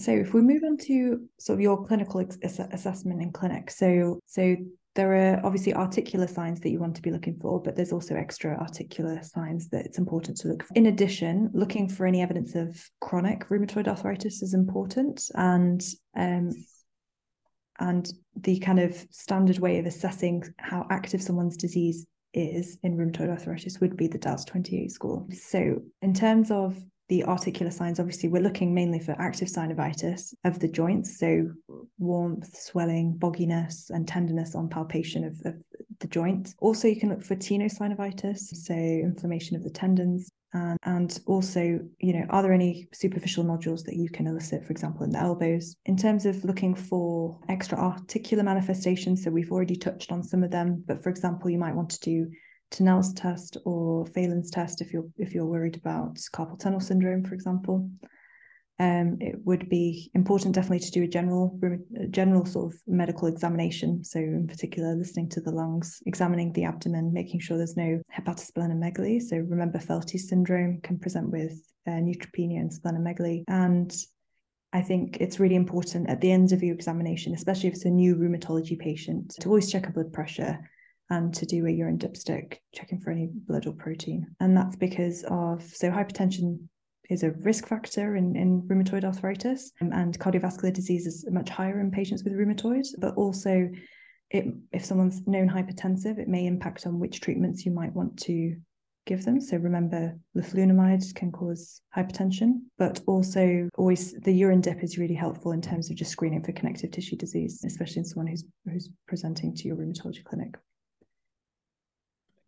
So if we move on to sort of your clinical ex- assessment in clinic, so so there are obviously articular signs that you want to be looking for, but there's also extra articular signs that it's important to look for. In addition, looking for any evidence of chronic rheumatoid arthritis is important, and um, and the kind of standard way of assessing how active someone's disease is in rheumatoid arthritis would be the DAS 28 score. So, in terms of the articular signs, obviously, we're looking mainly for active synovitis of the joints. So, warmth, swelling, bogginess, and tenderness on palpation of, of the joint. Also, you can look for tenosynovitis, so inflammation of the tendons. And, and also, you know, are there any superficial nodules that you can elicit, for example, in the elbows? In terms of looking for extra articular manifestations, so we've already touched on some of them, but for example, you might want to do Tinel's test or Phalen's test if you're if you're worried about carpal tunnel syndrome, for example. Um, it would be important definitely to do a general a general sort of medical examination. So in particular, listening to the lungs, examining the abdomen, making sure there's no hepatosplenomegaly. So remember, Felty syndrome can present with uh, neutropenia and splenomegaly. And I think it's really important at the end of your examination, especially if it's a new rheumatology patient, to always check a blood pressure and to do a urine dipstick, checking for any blood or protein. And that's because of so hypertension is a risk factor in, in rheumatoid arthritis, um, and cardiovascular disease is much higher in patients with rheumatoid, but also it, if someone's known hypertensive, it may impact on which treatments you might want to give them. So remember, leflunomide can cause hypertension, but also always the urine dip is really helpful in terms of just screening for connective tissue disease, especially in someone who's who's presenting to your rheumatology clinic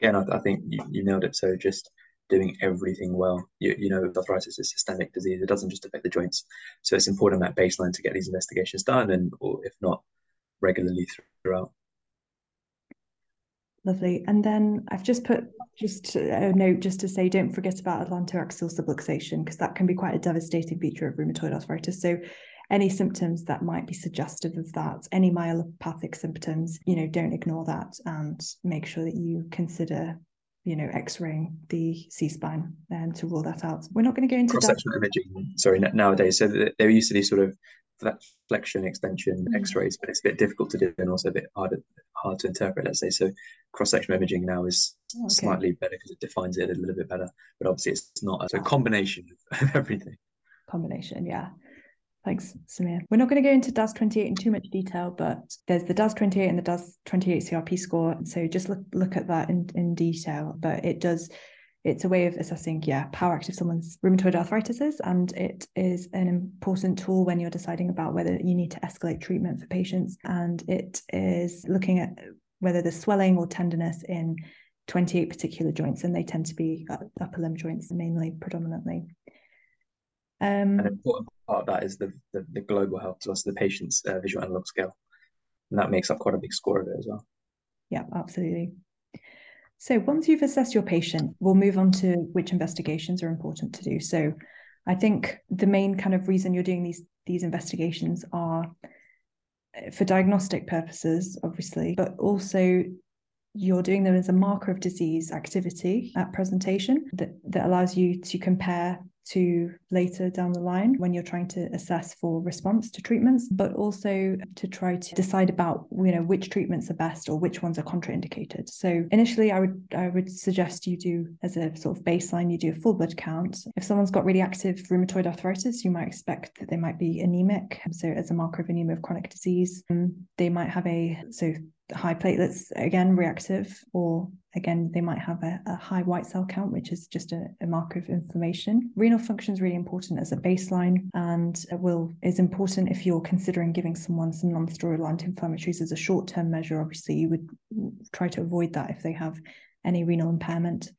again, I, I think you, you, nailed it. So just doing everything well. You, you know, arthritis is a systemic disease. It doesn't just affect the joints. So it's important at baseline to get these investigations done, and or if not, regularly throughout. Lovely. And then I've just put just a note just to say don't forget about atlantoaxial subluxation because that can be quite a devastating feature of rheumatoid arthritis. So any symptoms that might be suggestive of that, any myelopathic symptoms, you know, don't ignore that and make sure that you consider you know, X-raying the C-spine um, to rule that out. We're not going to go into cross-sectional imaging. Sorry, nowadays, so they're used to these sort of flexion extension mm-hmm. X-rays, but it's a bit difficult to do and also a bit hard hard to interpret. Let's say so. Cross-sectional imaging now is okay. slightly better because it defines it a little bit better, but obviously it's not. So a combination of everything. Combination, yeah. Thanks, Samir. We're not going to go into DAS 28 in too much detail, but there's the DAS 28 and the DAS 28 CRP score. So just look look at that in, in detail. But it does it's a way of assessing, yeah, how active someone's rheumatoid arthritis is. And it is an important tool when you're deciding about whether you need to escalate treatment for patients. And it is looking at whether there's swelling or tenderness in 28 particular joints, and they tend to be uh, upper limb joints mainly, predominantly. Um, An important part of that is the, the, the global health, so that's the patient's uh, visual analog scale. And that makes up quite a big score of it as well. Yeah, absolutely. So once you've assessed your patient, we'll move on to which investigations are important to do. So I think the main kind of reason you're doing these these investigations are uh, for diagnostic purposes, obviously, but also you're doing them as a marker of disease activity at presentation that, that allows you to compare to later down the line when you're trying to assess for response to treatments but also to try to decide about you know which treatments are best or which ones are contraindicated. So initially i would i would suggest you do as a sort of baseline you do a full blood count. If someone's got really active rheumatoid arthritis you might expect that they might be anemic so as a marker of anemia of chronic disease. They might have a so high platelets again reactive or again they might have a, a high white cell count which is just a, a, marker of inflammation renal function is really important as a baseline and will is important if you're considering giving someone some non-steroidal anti-inflammatories as a short-term measure obviously you would try to avoid that if they have any renal impairment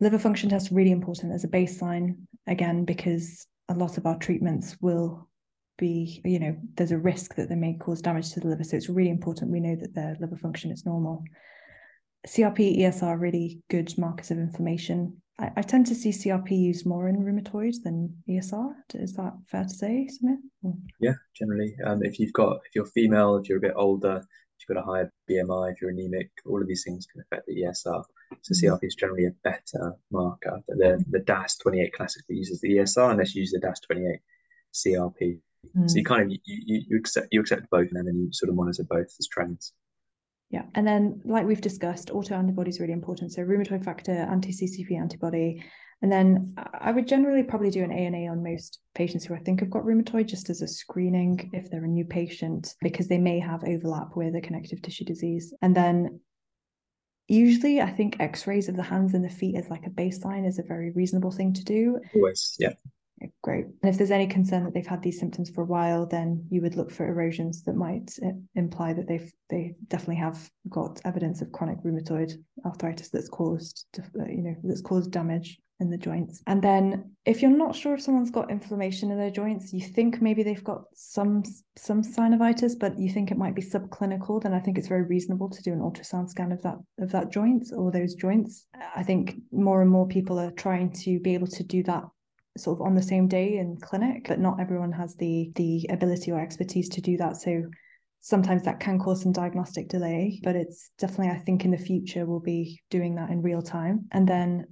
liver function test really important as a baseline again because a lot of our treatments will be, you know, there's a risk that they may cause damage to the liver. So it's really important we know that their liver function is normal. CRP, ESR are really good markers of inflammation. I, I, tend to see CRP used more in rheumatoid than ESR. Is that fair to say, Samir? Yeah, generally. Um, if you've got, if you're female, if you're a bit older, if you've got a higher BMI, if you're anemic, all of these things can affect the ESR. So mm-hmm. CRP is generally a better marker. The, the DAS 28 classically uses the ESR, unless you use the DAS 28 CRP. Mm. So you kind of you, you accept you accept both, and then you sort of monitor both as trends. Yeah, and then like we've discussed, autoantibody is really important. So rheumatoid factor, anti-CCP antibody, and then I would generally probably do an ANA on most patients who I think have got rheumatoid just as a screening if they're a new patient, because they may have overlap with a connective tissue disease. And then usually I think x-rays of the hands and the feet as like a baseline is a very reasonable thing to do. Always, yeah. Great. And if there's any concern that they've had these symptoms for a while, then you would look for erosions that might uh, imply that they've they definitely have got evidence of chronic rheumatoid arthritis that's caused, uh, you know, that's caused damage in the joints. And then if you're not sure if someone's got inflammation in their joints, you think maybe they've got some some synovitis, but you think it might be subclinical, then I think it's very reasonable to do an ultrasound scan of that of that joint or those joints. I think more and more people are trying to be able to do that sort of on the same day in clinic, but not everyone has the the ability or expertise to do that. So sometimes that can cause some diagnostic delay, but it's definitely I think in the future we'll be doing that in real time. And then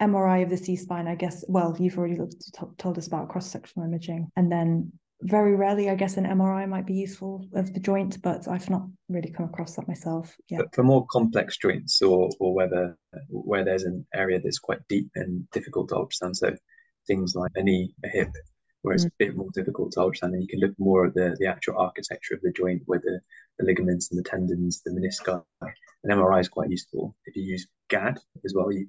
MRI of the C spine, I guess, well, you've already looked, told us about cross sectional imaging. And then very rarely, I guess, an MRI might be useful of the joint, but I've not really come across that myself. Yeah. For more complex joints or, or whether where there's an area that's quite deep and difficult to ultrasound, so things like a knee, a hip, where it's mm. a bit more difficult to ultrasound, and you can look more at the, the actual architecture of the joint, where the, the ligaments and the tendons, the menisci. An MRI is quite useful. If you use GAD as well, you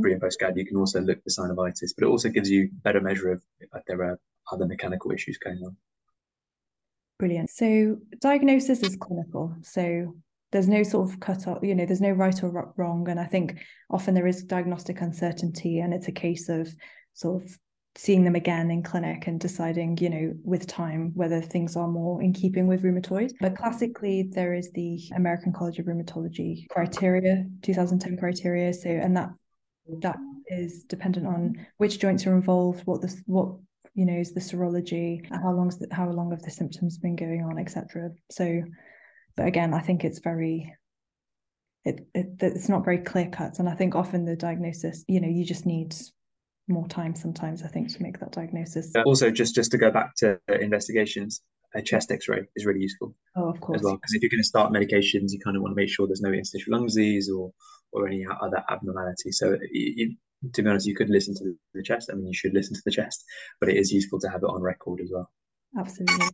pre and post GAD, you can also look for synovitis, but it also gives you better measure of if there are other mechanical issues going on. Brilliant. So diagnosis is clinical. So there's no sort of cut off, you know, there's no right or wrong. And I think often there is diagnostic uncertainty and it's a case of sort of seeing them again in clinic and deciding, you know, with time whether things are more in keeping with rheumatoid. But classically, there is the American College of Rheumatology criteria, 2010 criteria. So, and that that is dependent on which joints are involved, what the what you know is the serology, how long the, how long have the symptoms been going on, etc. So, but again, I think it's very it, it it's not very clear cut, and I think often the diagnosis, you know, you just need more time sometimes. I think to make that diagnosis. Uh, also, just just to go back to investigations, a chest X-ray is really useful. Oh, of course. As well, because if you're going to start medications, you kind of want to make sure there's no interstitial lung disease or or any other abnormality. So, you, to be honest, you could listen to the chest. I mean, you should listen to the chest, but it is useful to have it on record as well. Absolutely.